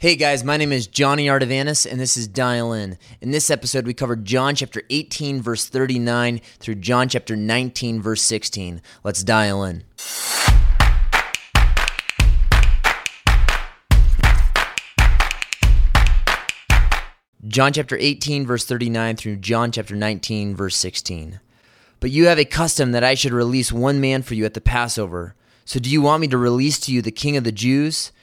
Hey guys, my name is Johnny Artavanis, and this is Dial In. In this episode, we covered John chapter 18, verse 39 through John chapter 19, verse 16. Let's dial in. John chapter 18, verse 39 through John chapter 19, verse 16. But you have a custom that I should release one man for you at the Passover. So do you want me to release to you the king of the Jews?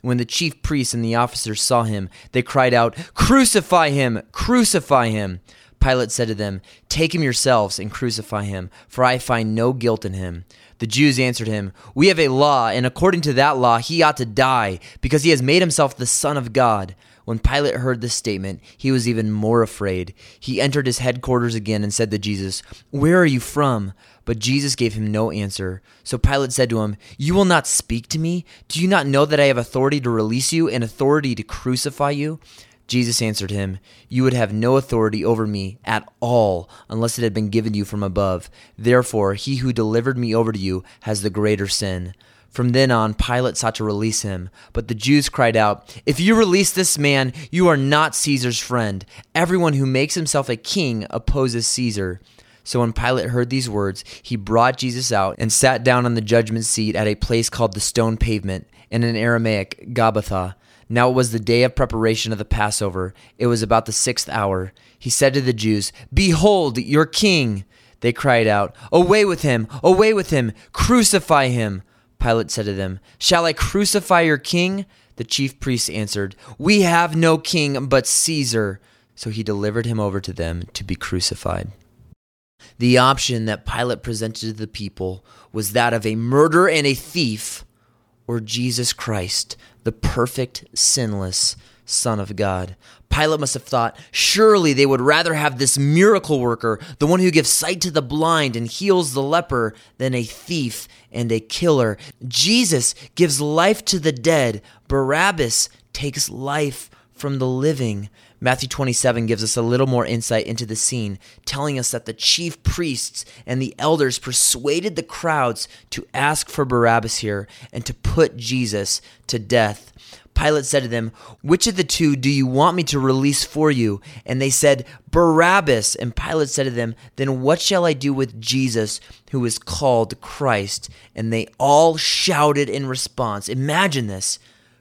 When the chief priests and the officers saw him, they cried out, Crucify him! Crucify him! Pilate said to them, Take him yourselves and crucify him, for I find no guilt in him. The Jews answered him, We have a law, and according to that law he ought to die, because he has made himself the Son of God. When Pilate heard this statement, he was even more afraid. He entered his headquarters again and said to Jesus, Where are you from? But Jesus gave him no answer. So Pilate said to him, You will not speak to me? Do you not know that I have authority to release you and authority to crucify you? Jesus answered him, You would have no authority over me at all unless it had been given you from above. Therefore, he who delivered me over to you has the greater sin. From then on, Pilate sought to release him, but the Jews cried out, If you release this man, you are not Caesar's friend. Everyone who makes himself a king opposes Caesar. So when Pilate heard these words, he brought Jesus out and sat down on the judgment seat at a place called the stone pavement, and in Aramaic, Gabbatha. Now it was the day of preparation of the Passover. It was about the sixth hour. He said to the Jews, Behold, your king! They cried out, Away with him! Away with him! Crucify him! Pilate said to them, Shall I crucify your king? The chief priests answered, We have no king but Caesar. So he delivered him over to them to be crucified. The option that Pilate presented to the people was that of a murderer and a thief, or Jesus Christ, the perfect, sinless Son of God. Pilate must have thought, surely they would rather have this miracle worker, the one who gives sight to the blind and heals the leper, than a thief and a killer. Jesus gives life to the dead. Barabbas takes life from the living. Matthew 27 gives us a little more insight into the scene, telling us that the chief priests and the elders persuaded the crowds to ask for Barabbas here and to put Jesus to death. Pilate said to them, Which of the two do you want me to release for you? And they said, Barabbas. And Pilate said to them, Then what shall I do with Jesus, who is called Christ? And they all shouted in response. Imagine this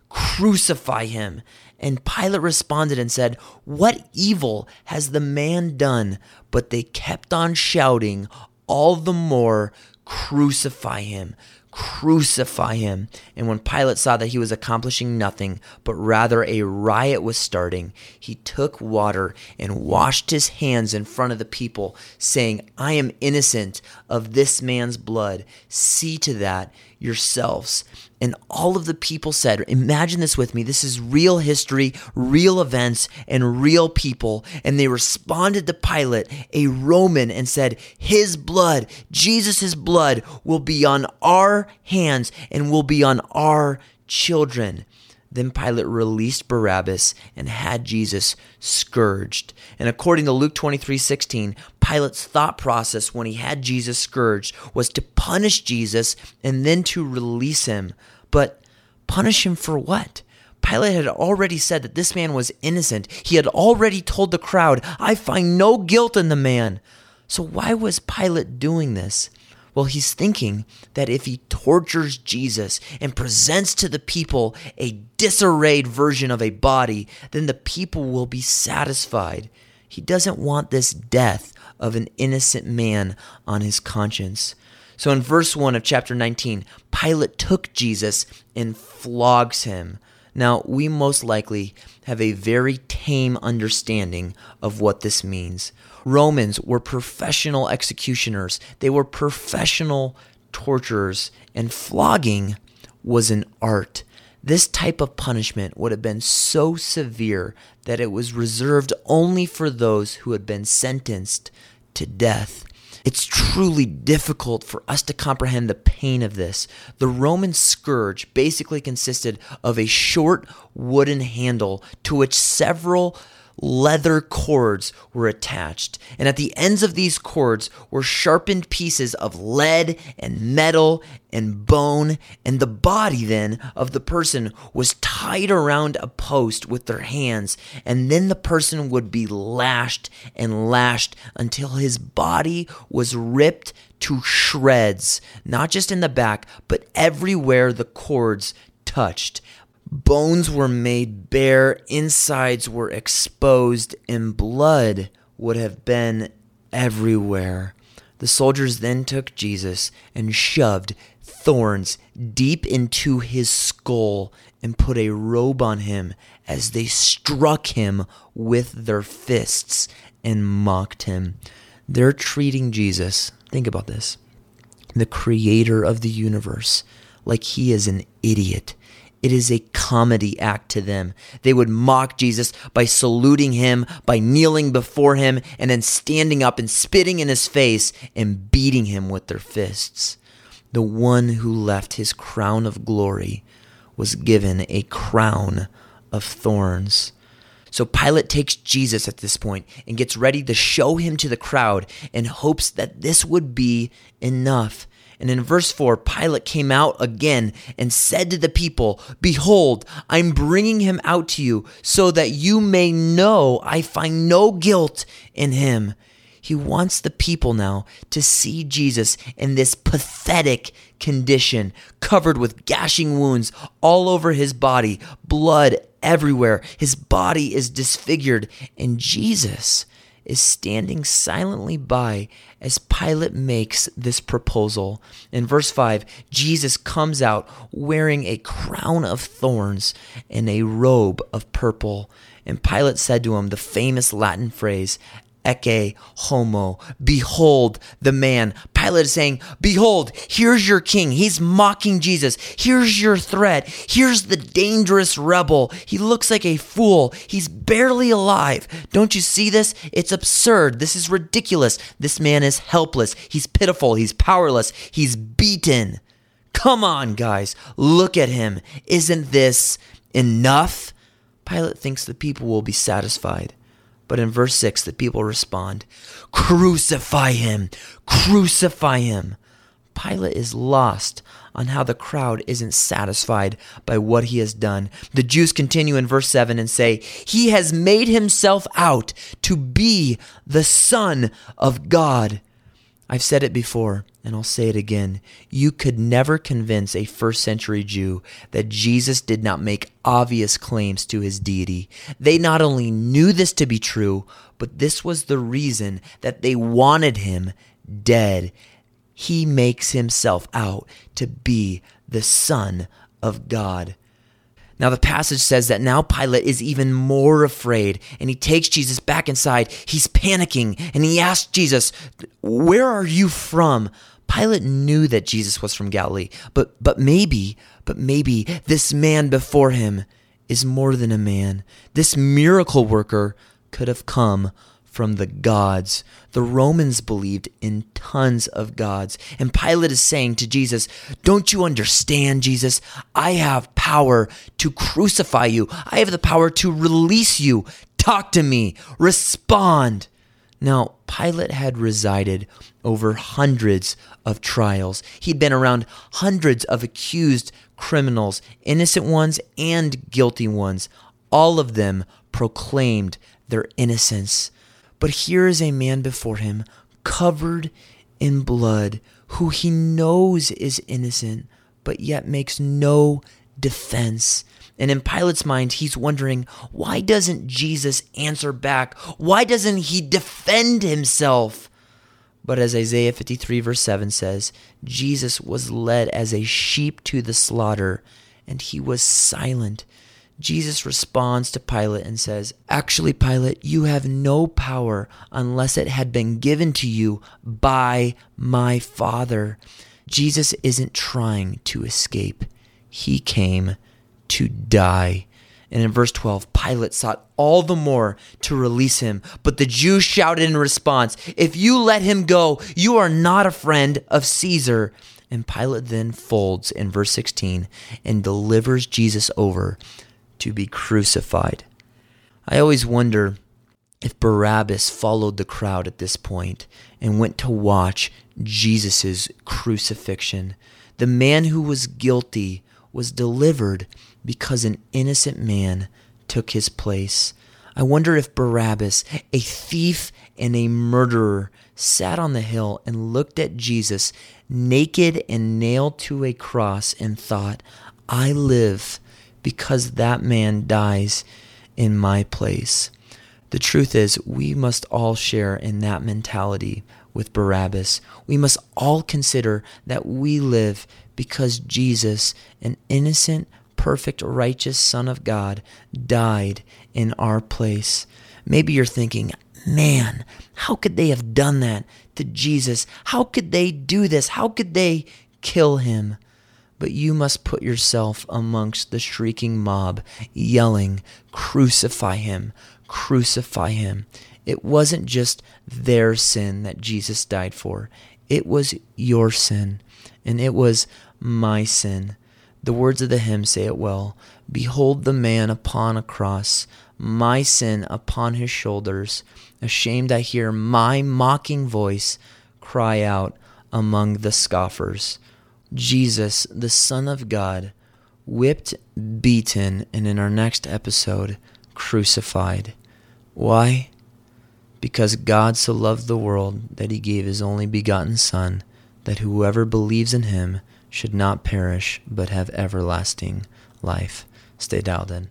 crucify him. And Pilate responded and said, What evil has the man done? But they kept on shouting all the more, Crucify him crucify him. And when Pilate saw that he was accomplishing nothing, but rather a riot was starting, he took water and washed his hands in front of the people, saying, I am innocent of this man's blood. See to that yourselves. And all of the people said, Imagine this with me. This is real history, real events, and real people. And they responded to Pilate, a Roman, and said, His blood, Jesus' blood, will be on our hands and will be on our children. Then Pilate released Barabbas and had Jesus scourged. And according to Luke 23 16, Pilate's thought process when he had Jesus scourged was to punish Jesus and then to release him. But punish him for what? Pilate had already said that this man was innocent. He had already told the crowd, I find no guilt in the man. So why was Pilate doing this? Well, he's thinking that if he tortures Jesus and presents to the people a disarrayed version of a body, then the people will be satisfied. He doesn't want this death of an innocent man on his conscience. So in verse 1 of chapter 19, Pilate took Jesus and flogs him. Now, we most likely have a very tame understanding of what this means. Romans were professional executioners, they were professional torturers, and flogging was an art. This type of punishment would have been so severe that it was reserved only for those who had been sentenced to death. It's truly difficult for us to comprehend the pain of this. The Roman scourge basically consisted of a short wooden handle to which several leather cords were attached, and at the ends of these cords were sharpened pieces of lead and metal and bone, and the body then of the person was tied around a post with their hands, and then the person would be lashed and lashed until his body was ripped to shreds, not just in the back, but everywhere the cords touched. Bones were made bare, insides were exposed, and blood would have been everywhere. The soldiers then took Jesus and shoved thorns deep into his skull and put a robe on him as they struck him with their fists and mocked him. They're treating Jesus, think about this, the creator of the universe, like he is an idiot it is a comedy act to them. They would mock Jesus by saluting him, by kneeling before him, and then standing up and spitting in his face and beating him with their fists. The one who left his crown of glory was given a crown of thorns. So Pilate takes Jesus at this point and gets ready to show him to the crowd in hopes that this would be enough. And in verse 4, Pilate came out again and said to the people, Behold, I'm bringing him out to you so that you may know I find no guilt in him. He wants the people now to see Jesus in this pathetic condition, covered with gashing wounds all over his body, blood everywhere. His body is disfigured, and Jesus is standing silently by as Pilate makes this proposal. In verse 5, Jesus comes out wearing a crown of thorns and a robe of purple. And Pilate said to him the famous Latin phrase, Ecce homo. Behold the man. Pilate is saying, Behold, here's your king. He's mocking Jesus. Here's your threat. Here's the dangerous rebel. He looks like a fool. He's barely alive. Don't you see this? It's absurd. This is ridiculous. This man is helpless. He's pitiful. He's powerless. He's beaten. Come on, guys. Look at him. Isn't this enough? Pilate thinks the people will be satisfied. But in verse 6, the people respond, Crucify him! Crucify him! Pilate is lost on how the crowd isn't satisfied by what he has done. The Jews continue in verse 7 and say, He has made himself out to be the Son of God. I've said it before, and I'll say it again. You could never convince a first century Jew that Jesus did not make obvious claims to his deity. They not only knew this to be true, but this was the reason that they wanted him dead. He makes himself out to be the Son of God. Now, the passage says that now Pilate is even more afraid and he takes Jesus back inside. He's panicking and he asks Jesus, Where are you from? Pilate knew that Jesus was from Galilee, but, but maybe, but maybe this man before him is more than a man. This miracle worker could have come from the gods. The Romans believed in tons of gods. And Pilate is saying to Jesus, Don't you understand, Jesus? I have power to crucify you, I have the power to release you. Talk to me, respond. Now, Pilate had resided over hundreds of trials. He'd been around hundreds of accused criminals, innocent ones and guilty ones. All of them proclaimed their innocence. But here is a man before him, covered in blood, who he knows is innocent, but yet makes no defense. And in Pilate's mind, he's wondering, why doesn't Jesus answer back? Why doesn't he defend himself? But as Isaiah 53, verse 7 says, Jesus was led as a sheep to the slaughter, and he was silent. Jesus responds to Pilate and says, Actually, Pilate, you have no power unless it had been given to you by my Father. Jesus isn't trying to escape, he came to die. And in verse 12, Pilate sought all the more to release him. But the Jews shouted in response, If you let him go, you are not a friend of Caesar. And Pilate then folds in verse 16 and delivers Jesus over to be crucified. I always wonder if Barabbas followed the crowd at this point and went to watch Jesus' crucifixion. The man who was guilty was delivered because an innocent man took his place. I wonder if Barabbas, a thief and a murderer, sat on the hill and looked at Jesus naked and nailed to a cross and thought, I live because that man dies in my place. The truth is, we must all share in that mentality with Barabbas. We must all consider that we live because Jesus, an innocent, perfect, righteous Son of God, died in our place. Maybe you're thinking, man, how could they have done that to Jesus? How could they do this? How could they kill him? But you must put yourself amongst the shrieking mob, yelling, Crucify him! Crucify him! It wasn't just their sin that Jesus died for, it was your sin, and it was my sin. The words of the hymn say it well Behold the man upon a cross, my sin upon his shoulders. Ashamed, I hear my mocking voice cry out among the scoffers. Jesus, the Son of God, whipped, beaten, and in our next episode, crucified. Why? Because God so loved the world that he gave his only begotten Son, that whoever believes in him should not perish but have everlasting life. Stay dialed in.